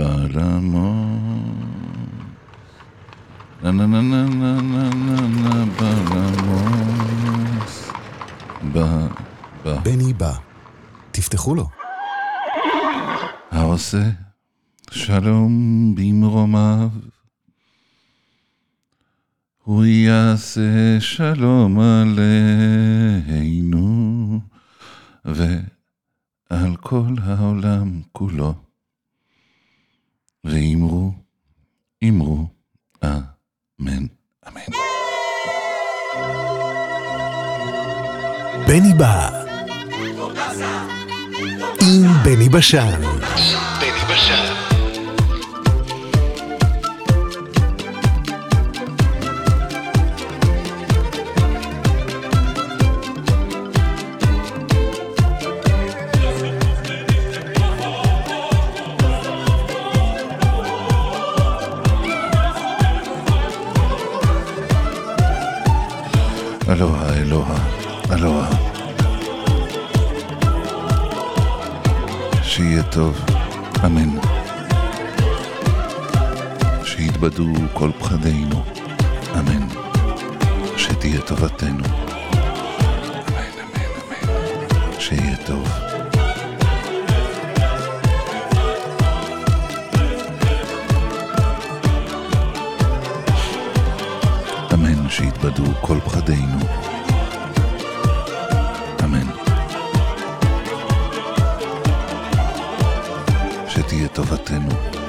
בלמות. נה נה נה נה נה נה נה נה. ב... ב... בני בא. תפתחו לו. העושה שלום במרומיו. הוא יעשה שלום עלינו ועל כל העולם כולו. ואמרו, אמרו, אמן, אמן. בני בא. עם בני בשן. בני בשן. אלוהה, אלוהה. שיהיה טוב, אמן. שיתבדו כל פחדינו, אמן. שתהיה טובתנו. שיהיה טוב. אמן שיתבדו כל פחדינו. to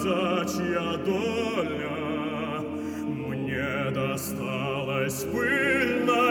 казачья доля. Мне досталась пыльная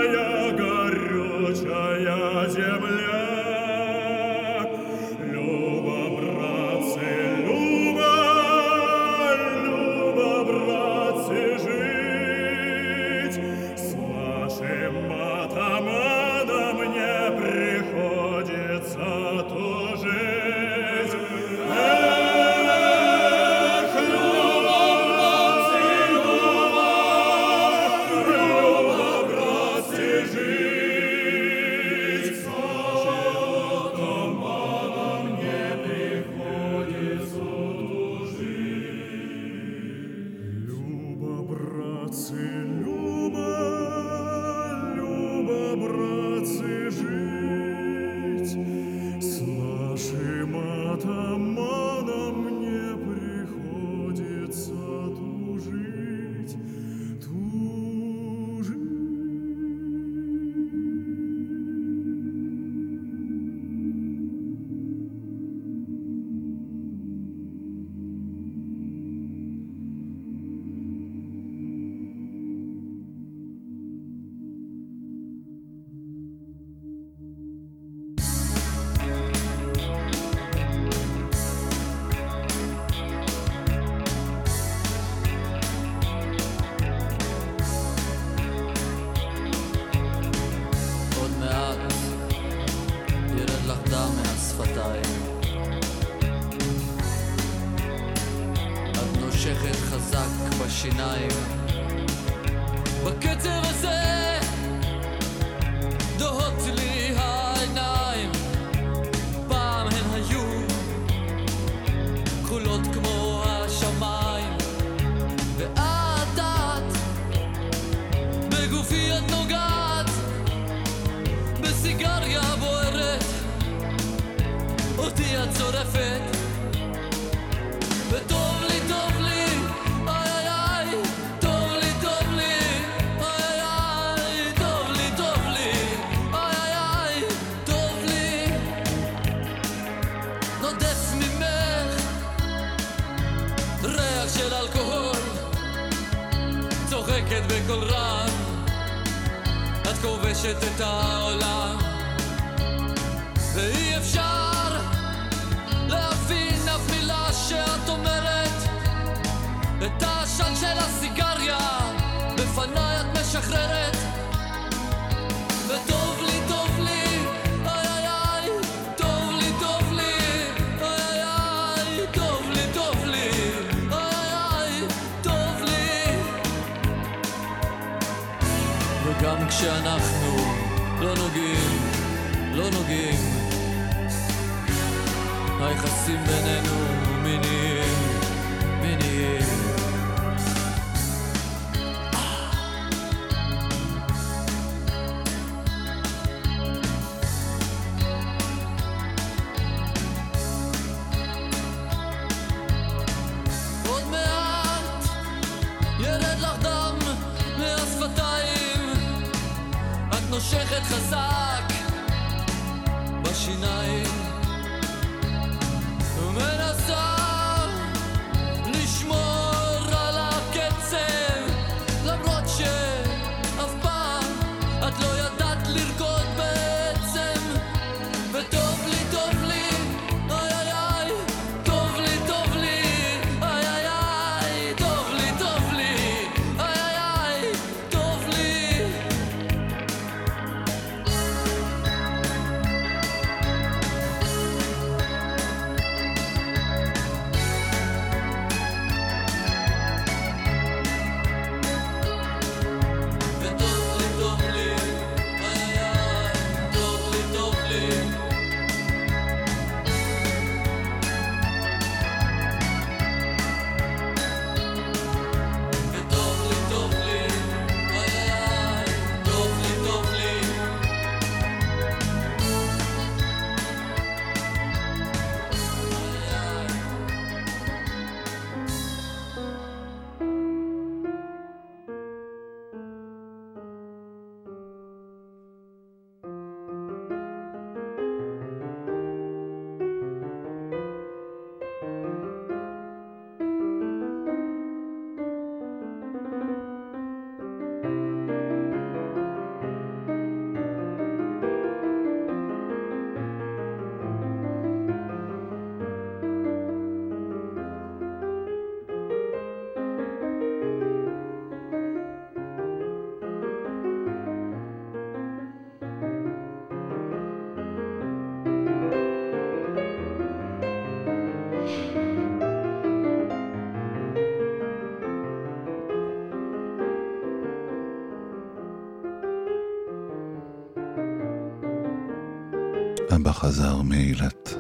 חזר מאילת.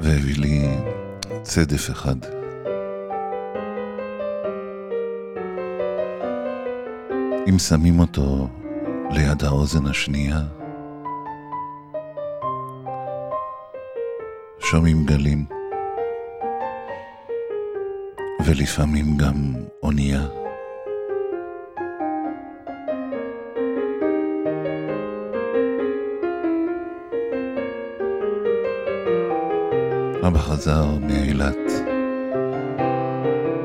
והביא לי צדף אחד. אם שמים אותו ליד האוזן השנייה, שומעים גלים, ולפעמים גם אונייה. אבא חזר מאילת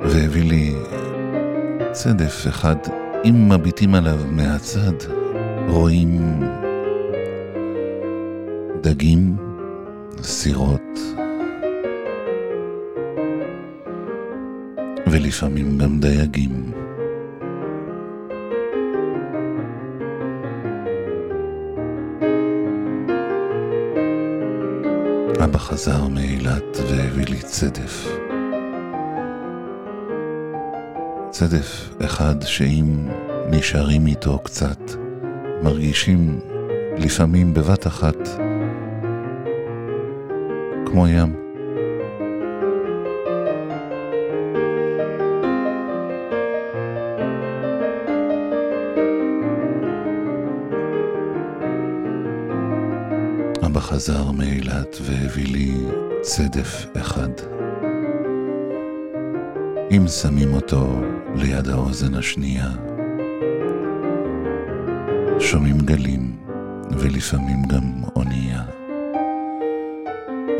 והביא לי צדף אחד, אם מביטים עליו מהצד, רואים דגים, סירות, ולפעמים גם דייגים. חזר מאילת והביא לי צדף. צדף אחד שאם נשארים איתו קצת, מרגישים לפעמים בבת אחת כמו ים. חזר מאילת והביא לי צדף אחד. אם שמים אותו ליד האוזן השנייה, שומעים גלים ולפעמים גם אונייה.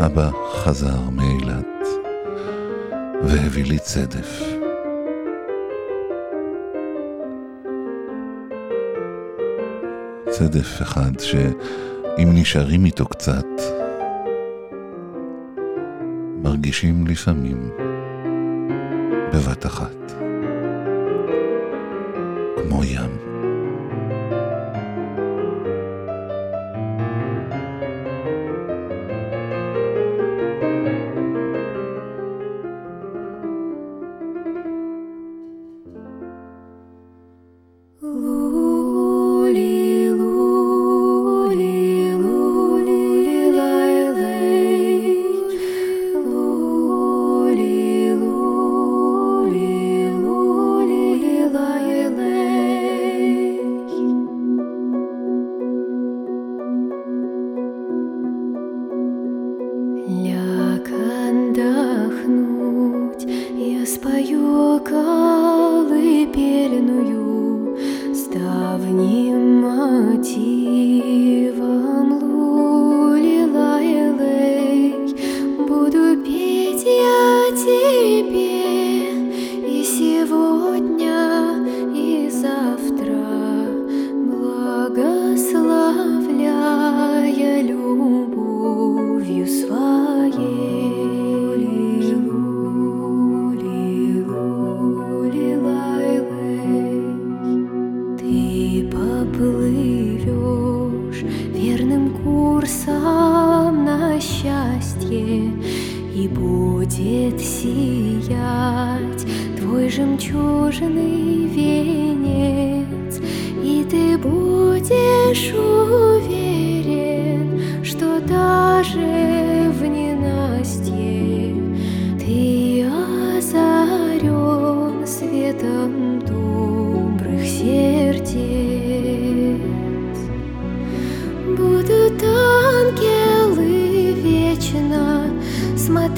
אבא חזר מאילת והביא לי צדף. צדף אחד שאם נשארים איתו קצת, מרגישים לפעמים בבת אחת, כמו ים.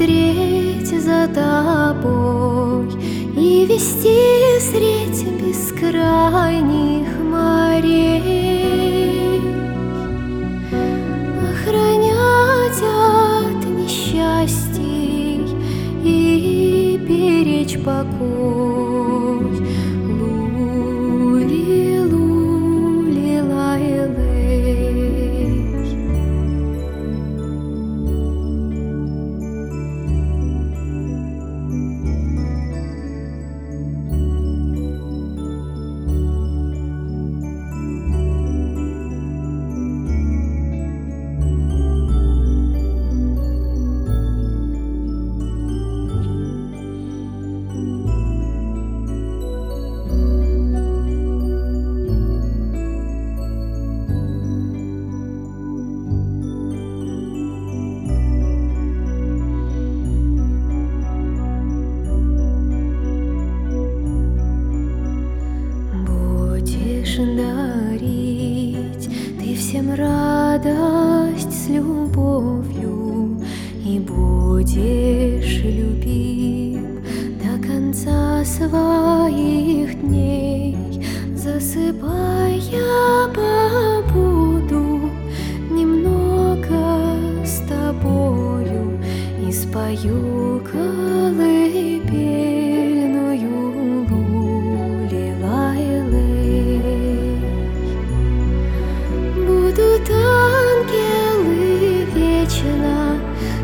Смотреть за тобой И вести средь бескрайних морей охранять от несчастий и беречь покой.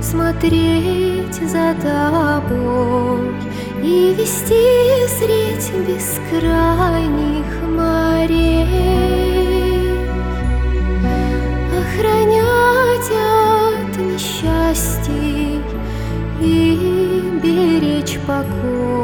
Смотреть за тобой И вести средь бескрайних морей охранять от несчастий и беречь покой.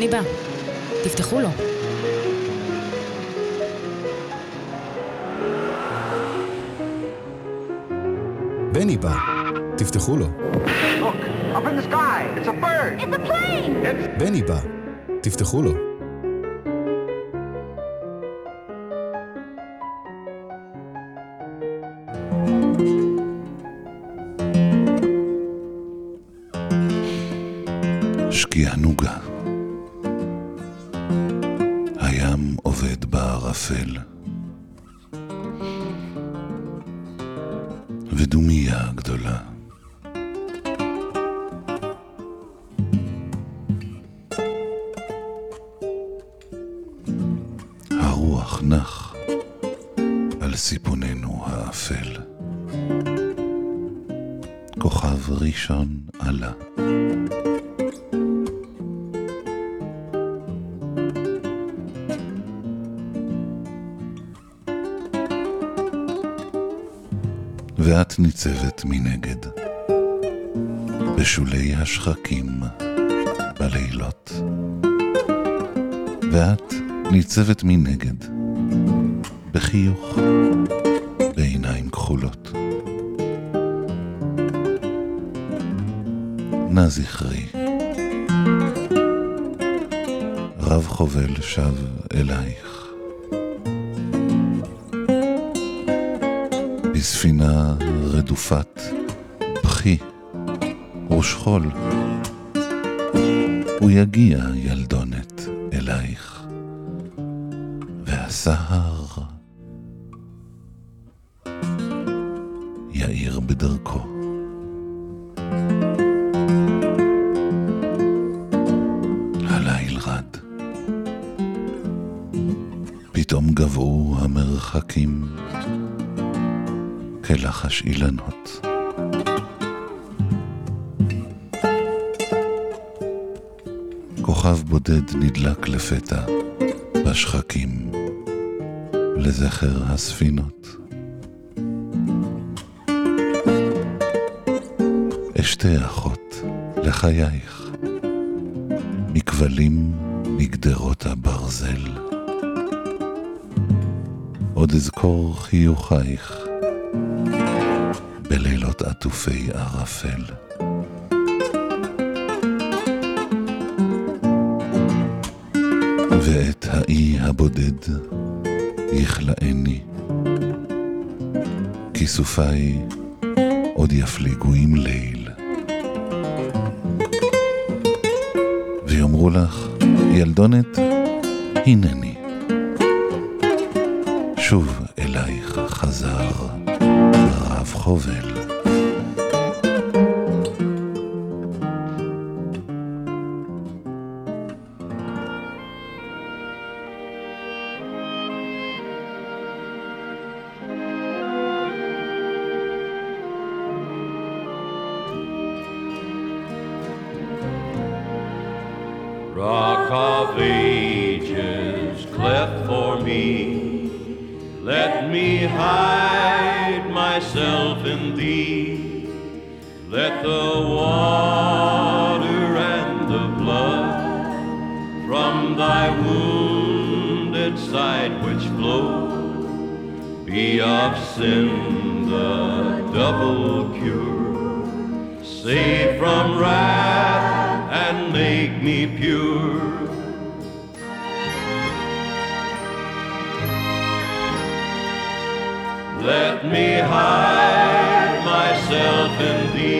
בני בא. תפתחו לו. בני בא. תפתחו לו. Up in the sky! It's a bird! It's a plane! בני בא. תפתחו לו. ניצבת מנגד, בשולי השחקים בלילות. ואת ניצבת מנגד, בחיוך, בעיניים כחולות. נא זכרי, רב חובל שב אלייך. בספינה רדופת בכי ושכול, הוא יגיע ילדונת אלייך, והסהר כלחש אילנות. כוכב בודד נדלק לפתע בשחקים לזכר הספינות. אשתי אחות לחייך, מכבלים מגדרות הברזל. עוד אזכור חיוכייך בלילות עטופי ערפל. ואת האי הבודד יכלאני, כיסופיי עוד יפליגו עם ליל. ויאמרו לך, ילדונת, הנני. שוב אלייך חזר רב חובל. The water and the blood from thy wounded side which flow be of sin the double cure. Save from wrath and make me pure. Let me hide myself in thee.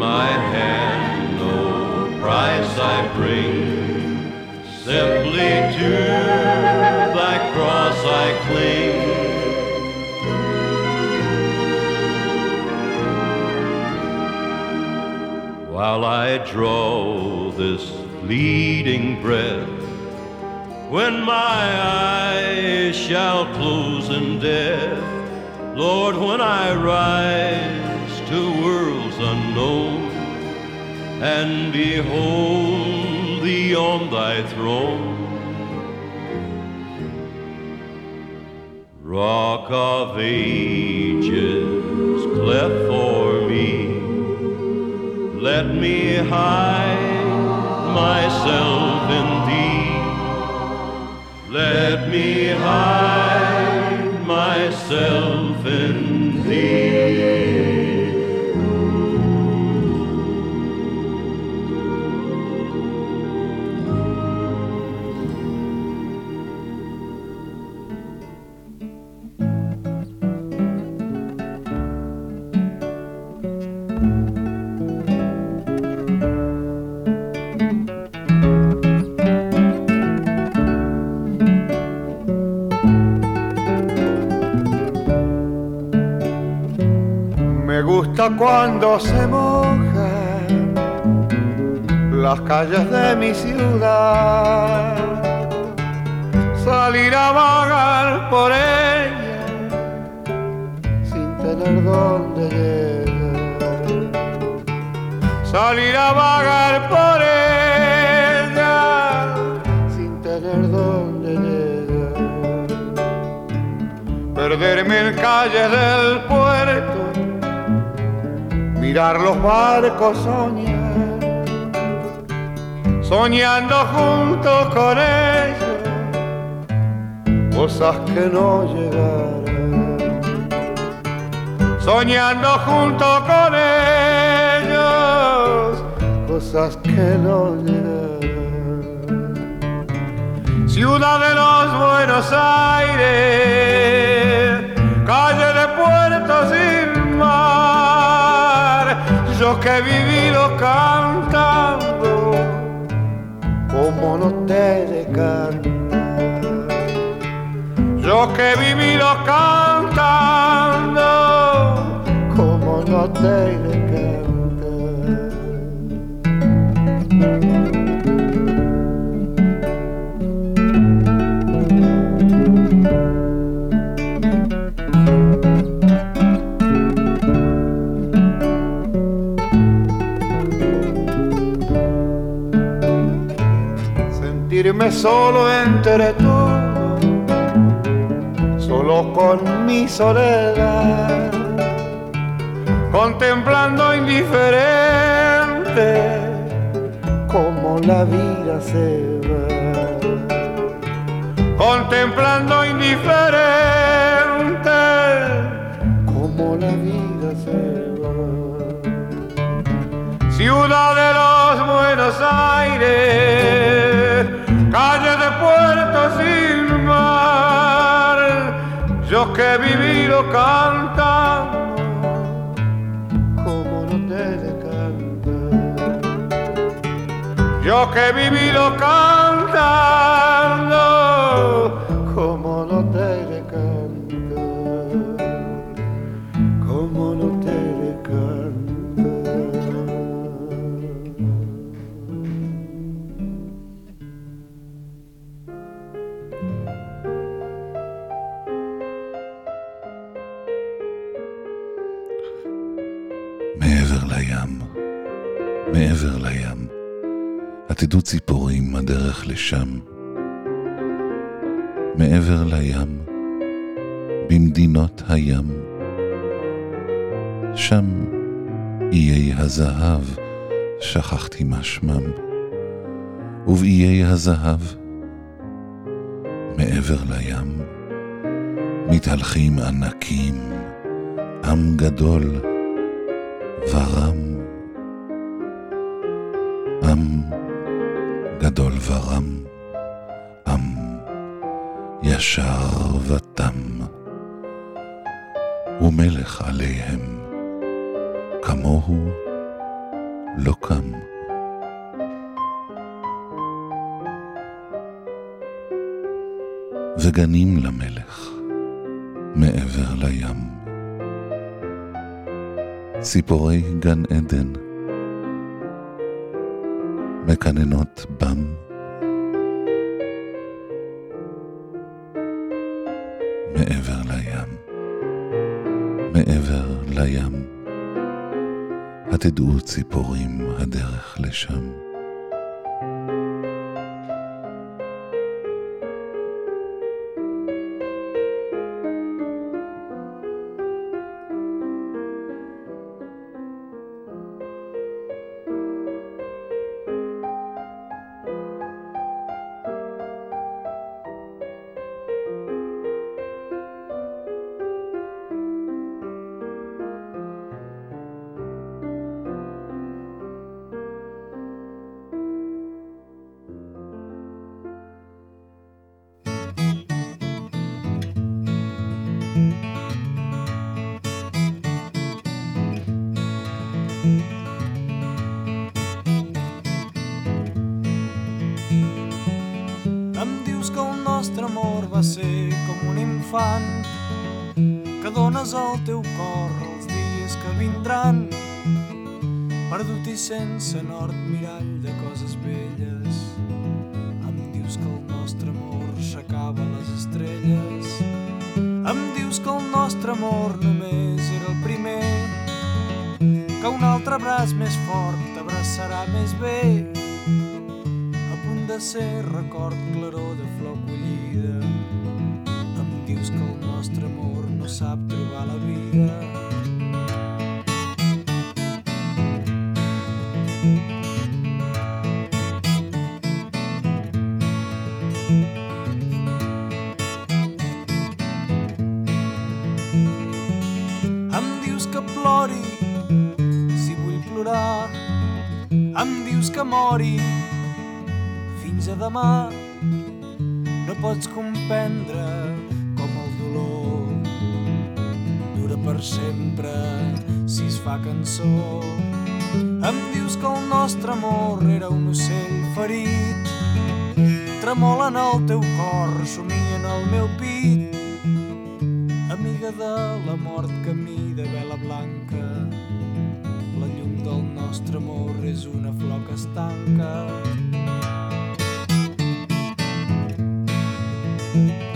My hand no price I bring, simply to thy cross I cling. While I draw this fleeting breath, when my eyes shall close in death, Lord, when I rise to worlds unknown and behold thee on thy throne, Rock of ages, cleft for me. Let me hide myself in thee. Let me hide myself cuando se mojan las calles de mi ciudad. Salir a vagar por ella sin tener dónde llegar. Salir a vagar por ella sin tener dónde llegar. Perderme en calles del puerto mirar los barcos soñar, soñando junto con ellos, cosas que no llegarán, soñando junto con ellos, cosas que no llegarán. Ciudad de los Buenos Aires, yo que vivido cantando, como no te de cantar. Yo que he vivido cantando, solo entre todos, solo con mi soledad, contemplando indiferente como la vida se va, contemplando indiferente como la vida se va. Ciudad de los Buenos Aires, calle de puerto sin mar, yo que he vivido cantando, como no te de cantar. Yo que he vivido cantando, לשם. מעבר לים, במדינות הים, שם איי הזהב, שכחתי מה שמם, ובאיי הזהב, מעבר לים, מתהלכים ענקים, עם גדול, ורם, עם גדול ורם, עם ישר ותם, ומלך עליהם, כמוהו לא קם. וגנים למלך מעבר לים. ציפורי גן עדן, מקננות בם. לים, התדעו ציפורים הדרך לשם. Vindran perdut i sense nord mirall de coses velles. Em dius que el nostre amor s'acaba les estrelles. Em dius que el nostre amor només era el primer. Que un altre braç més fort t'abraçarà més bé. A punt de ser record claror de flor collida. Em dius que el nostre amor no sap trobar la vida plori si vull plorar. Em dius que mori fins a demà. No pots comprendre com el dolor dura per sempre si es fa cançó. Em dius que el nostre amor era un ocell ferit. Tremola en el teu cor, somia en el meu pit amiga de la mort camí de vela blanca. La llum del nostre amor és una flor que es tanca. Em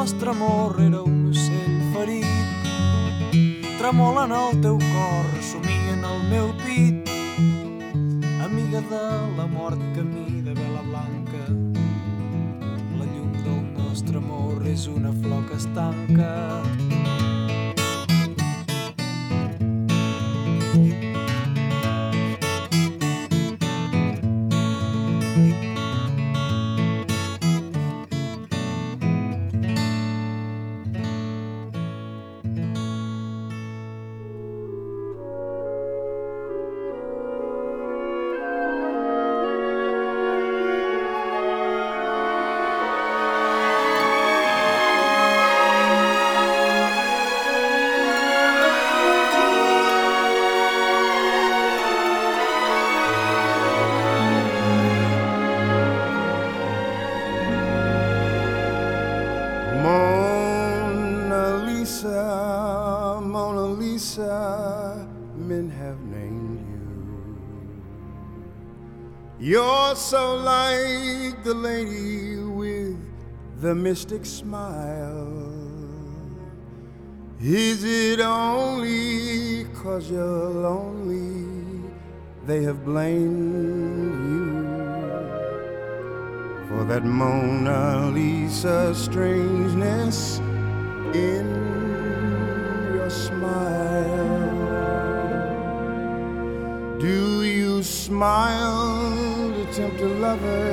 nostre amor era un ocell ferit. Tremola en el teu cor, somia en el meu pit. Amiga de la mort camí de vela blanca. La llum del nostre amor és una flor que es tanca. The mystic smile. Is it only cause you're lonely they have blamed you? for that Mona Lisa strangeness in your smile. Do you smile to tempt a lover,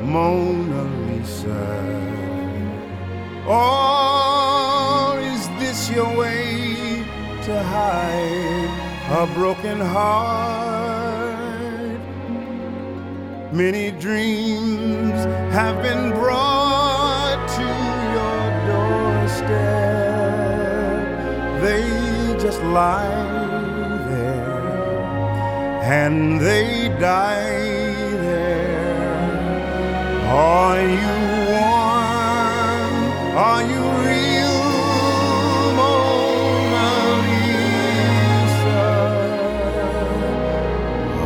Mona Lisa? Or is this your way to hide a broken heart? Many dreams have been brought to your doorstep. They just lie there and they die. Are you warm? Are you real? Mona Lisa?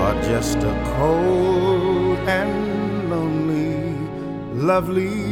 Or just a cold and lonely, lovely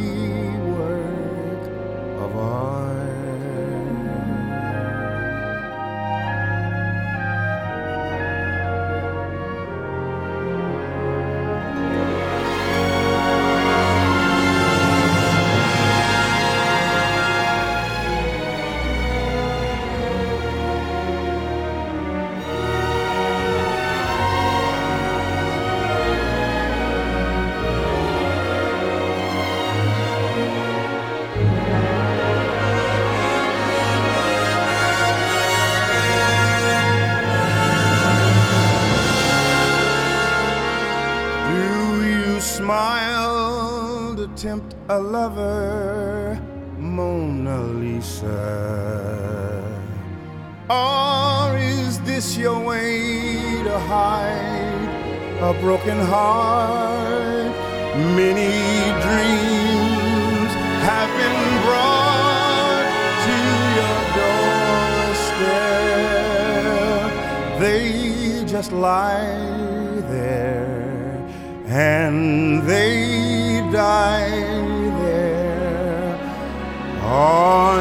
broken heart? Many dreams have been brought to your doorstep. They just lie there and they die there. Are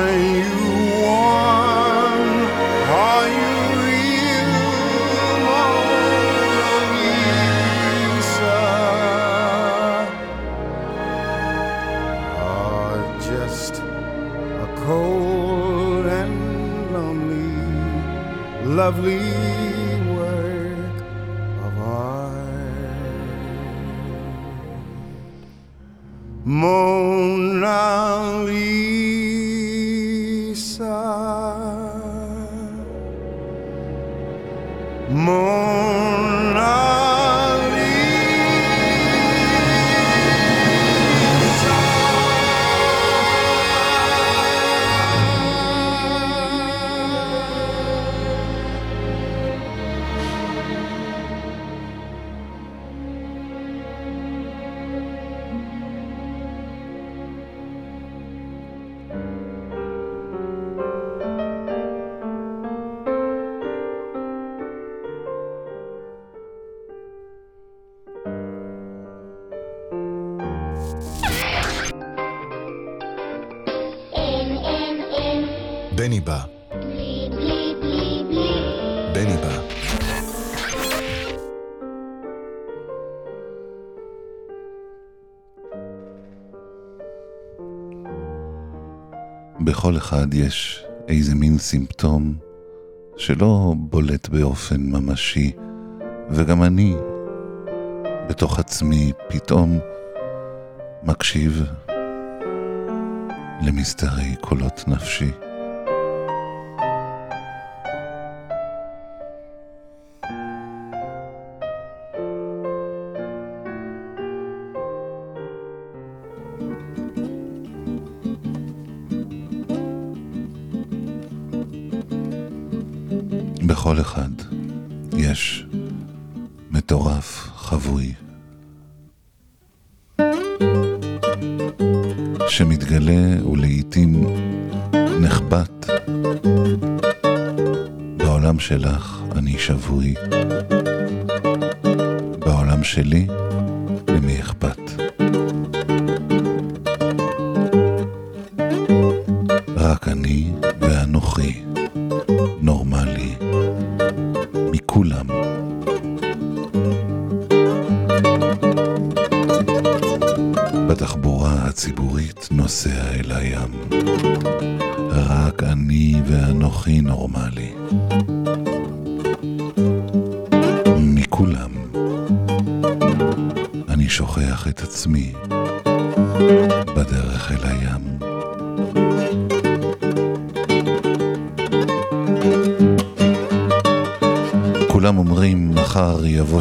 בכל אחד יש איזה מין סימפטום שלא בולט באופן ממשי, וגם אני, בתוך עצמי, פתאום מקשיב למסתרי קולות נפשי. בכל אחד יש מטורף חבוי שמתגלה ולעיתים נחבט בעולם שלך אני שבוי. בעולם שלי למי אכפת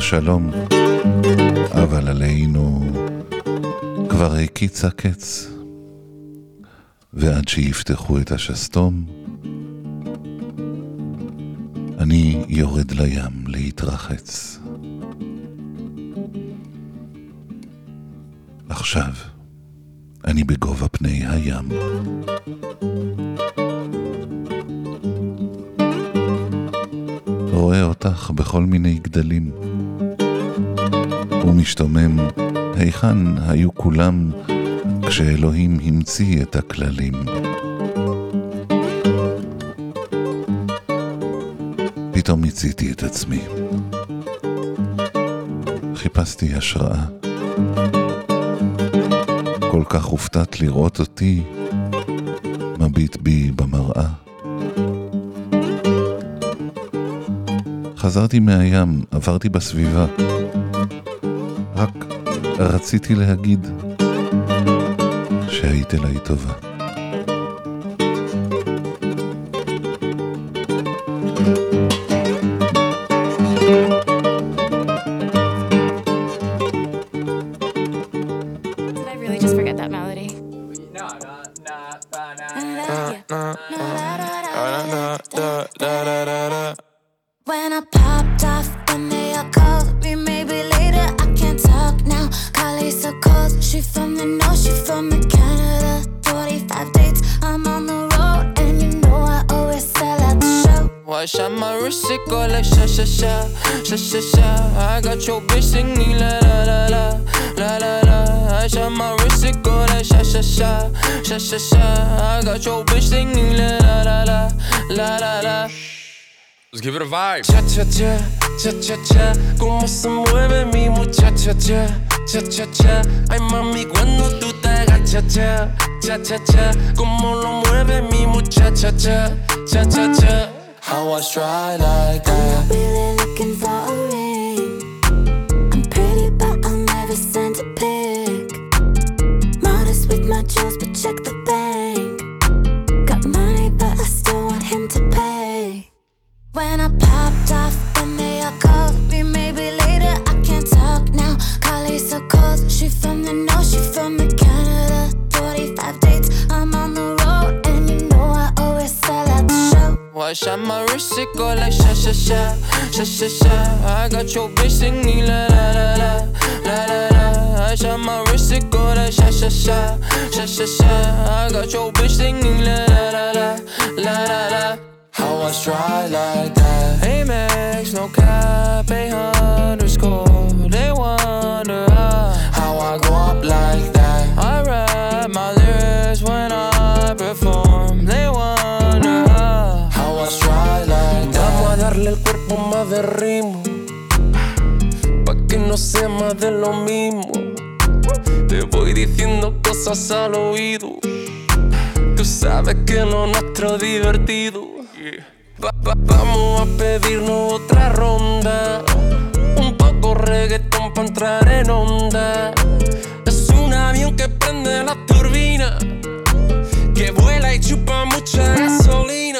מחר יבוא שלום, אבל עלינו כבר הקיץ הקץ, ועד שיפתחו את השסתום, אני יורד לים להתרחץ. עכשיו אני בגובה פני הים. רואה אותך בכל מיני גדלים, ומשתומם היכן היו כולם כשאלוהים המציא את הכללים. פתאום מיציתי את עצמי. חיפשתי השראה. כל כך הופתעת לראות אותי מביט בי במראה. חזרתי מהים, עברתי בסביבה. רק רציתי להגיד שהיית אליי טובה. Vibe. Cha cha cha, cha cha cha. Cómo se mueve mi muchacha cha, cha cha cha. Ay mami cuando tú te agachas cha, cha cha cha. Cómo out my wrist, it go like sha sha sha, sha sha sha. I got your bitch singing la la la la, la la. I shot my wrist, it go like sha sha sha, sha sha sha. I got your bitch singing la la la la, la la. How I stride like that. Más de ritmo. Pa' que no sea más de lo mismo. Te voy diciendo cosas al oído. Tú sabes que lo nuestro es divertido. Va- va- vamos a pedirnos otra ronda. Un poco reggaetón para entrar en onda. Es un avión que prende la turbina. Que vuela y chupa mucha gasolina.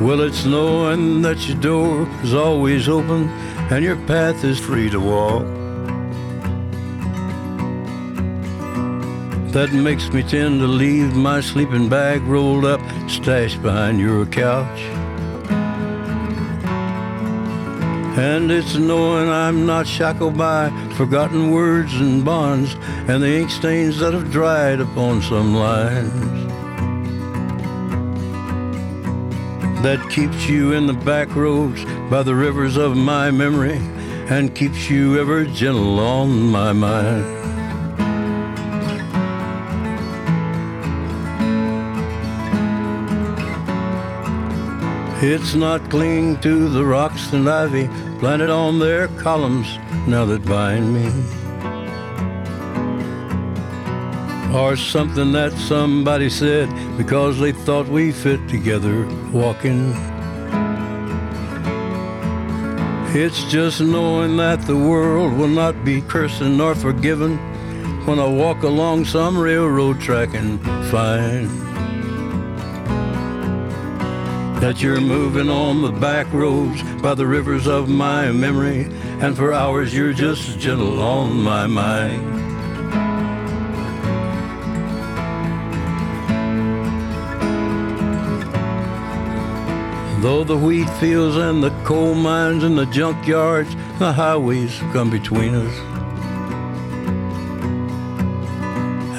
Well, it's knowing that your door is always open and your path is free to walk. That makes me tend to leave my sleeping bag rolled up, stashed behind your couch. And it's knowing I'm not shackled by forgotten words and bonds and the ink stains that have dried upon some lines. That keeps you in the back roads by the rivers of my memory and keeps you ever gentle on my mind. It's not clinging to the rocks and ivy planted on their columns now that bind me. Or something that somebody said because they thought we fit together walking. It's just knowing that the world will not be cursing nor forgiven when I walk along some railroad track and find that you're moving on the back roads by the rivers of my memory, and for hours you're just gentle on my mind. Though the wheat fields and the coal mines and the junkyards, the highways come between us.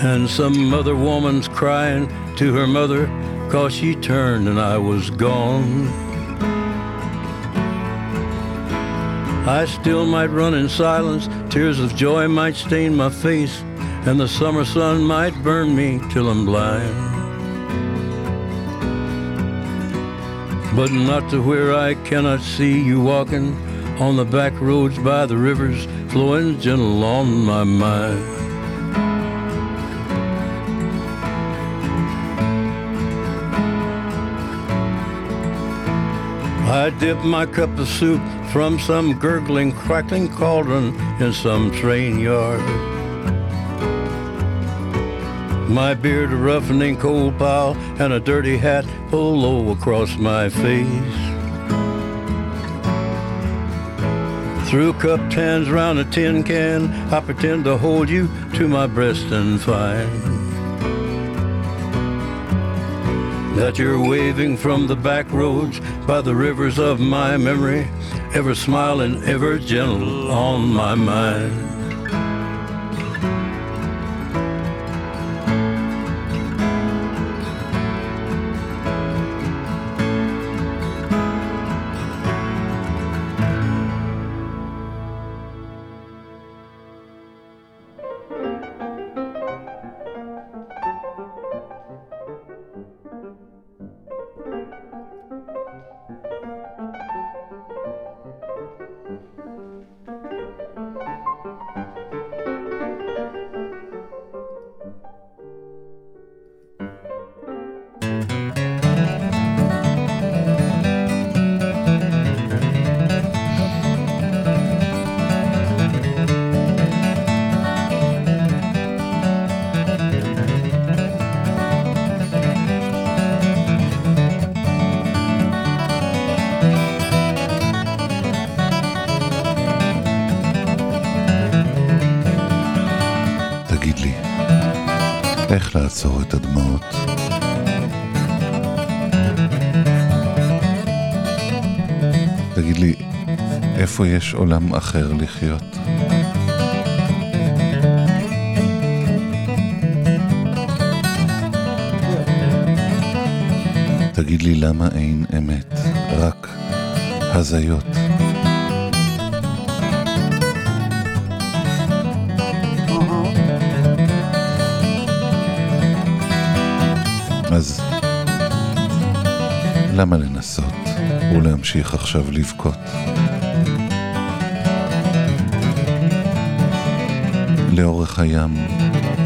And some other woman's crying to her mother, cause she turned and I was gone. I still might run in silence, tears of joy might stain my face, and the summer sun might burn me till I'm blind. But not to where I cannot see you walking on the back roads by the rivers flowing gentle on my mind. I dip my cup of soup from some gurgling, crackling cauldron in some train yard. My beard a roughening coal pile and a dirty hat pulled low across my face. Through cupped hands round a tin can, I pretend to hold you to my breast and find that you're waving from the back roads by the rivers of my memory, ever smiling, ever gentle on my mind. תגיד לי, איפה יש עולם אחר לחיות? תגיד לי למה אין אמת, רק הזיות. אז למה לנסות ולהמשיך עכשיו לבכות? לאורך הים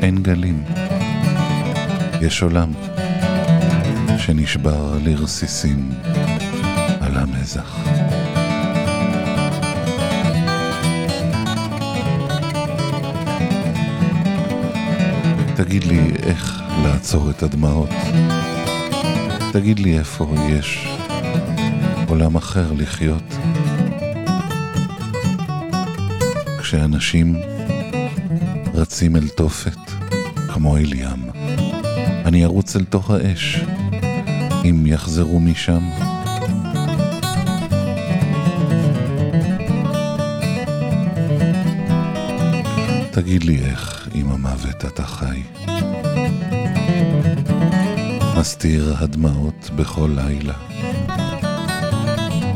אין גלים, יש עולם שנשבר לרסיסים על המזח. תגיד לי איך לעצור את הדמעות. תגיד לי איפה יש עולם אחר לחיות. כשאנשים רצים אל תופת, כמו אל ים, אני ארוץ אל תוך האש, אם יחזרו משם. תגיד לי איך עם המוות אתה חי. מסתיר הדמעות בכל לילה.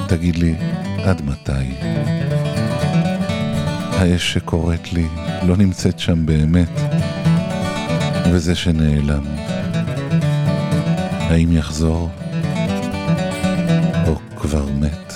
תגיד לי, עד מתי? האש שקוראת לי לא נמצאת שם באמת, וזה שנעלם, האם יחזור? או כבר מת?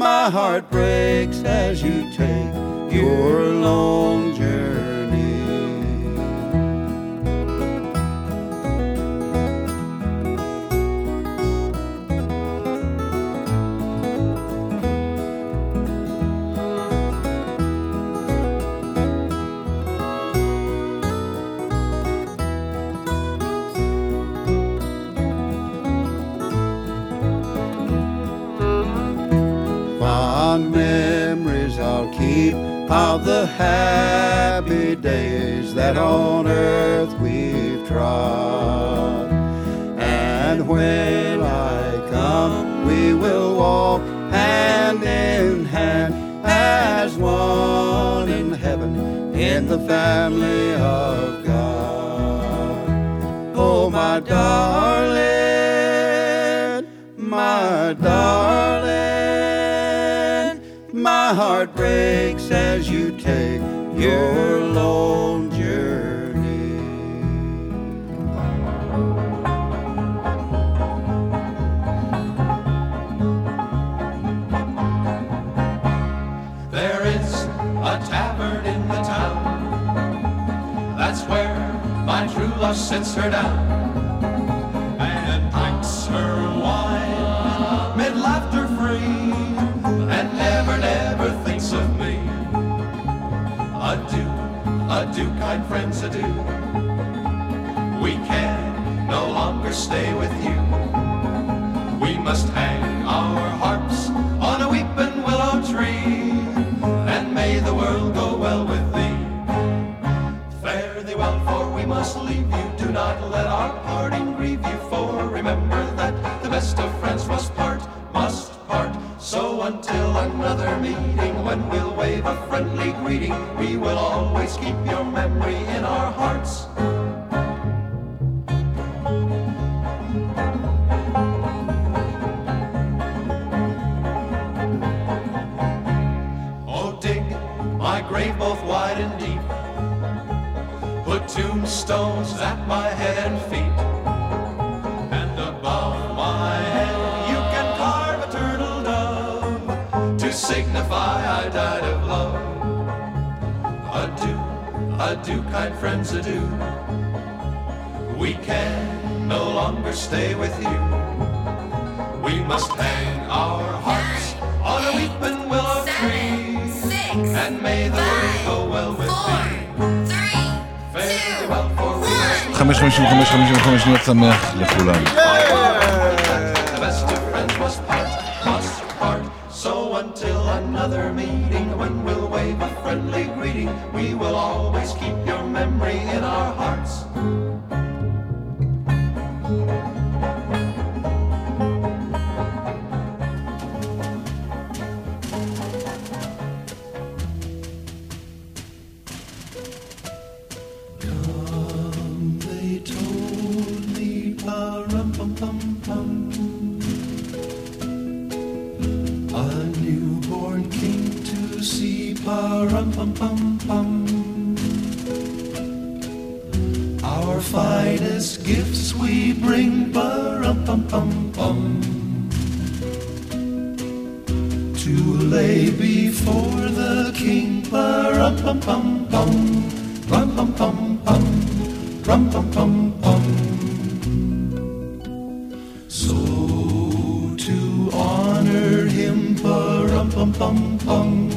My heart breaks as you take your long journey. Of the happy days that on earth we've trod. And when I come, we will walk hand in hand as one in heaven in the family of God. Oh, my darling, my darling, my heart breaks as you take your lone journey. There is a tavern in the town. That's where my true love sits her down adieu, kind friends, adieu. We can no longer stay with you. We must hang our harps on a weeping willow tree, and may the world go well with thee. Fare thee well, for we must leave you. Do not let our parting grieve you, for remember that the best of friends must part, until another meeting, when we'll wave a friendly greeting, we will always keep your memory in our hearts. adieu, kind friends, adieu. We can no longer stay with you. We must hang our hearts on a weeping willow tree. And may the world go well with thee. Fare thee well, for we must 555 שניות שמח לכולם. before the king, parum pum pum pum, rum pum pum pum rum pum pum pum. So to honor him, rum pum pum pum.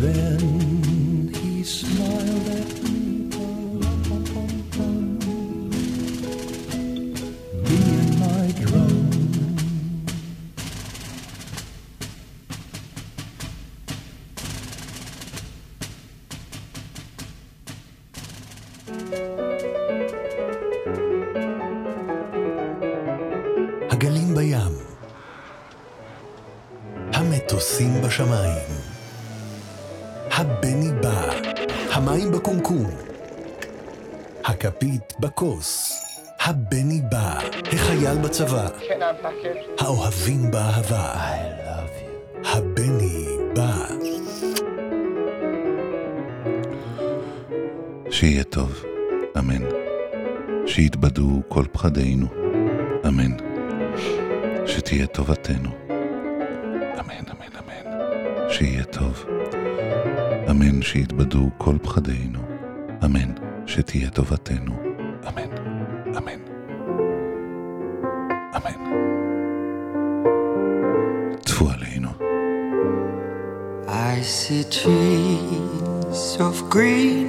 then. הכוס, הבני בא, החייל בצבא, האוהבים באהבה, הבני בא. שיהיה טוב, אמן. שיתבדו כל פחדינו, אמן. שתהיה טובתנו, אמן, אמן, אמן. שיהיה טוב, אמן, שיתבדו כל פחדינו, אמן, שתהיה טובתנו. Fancy trees of green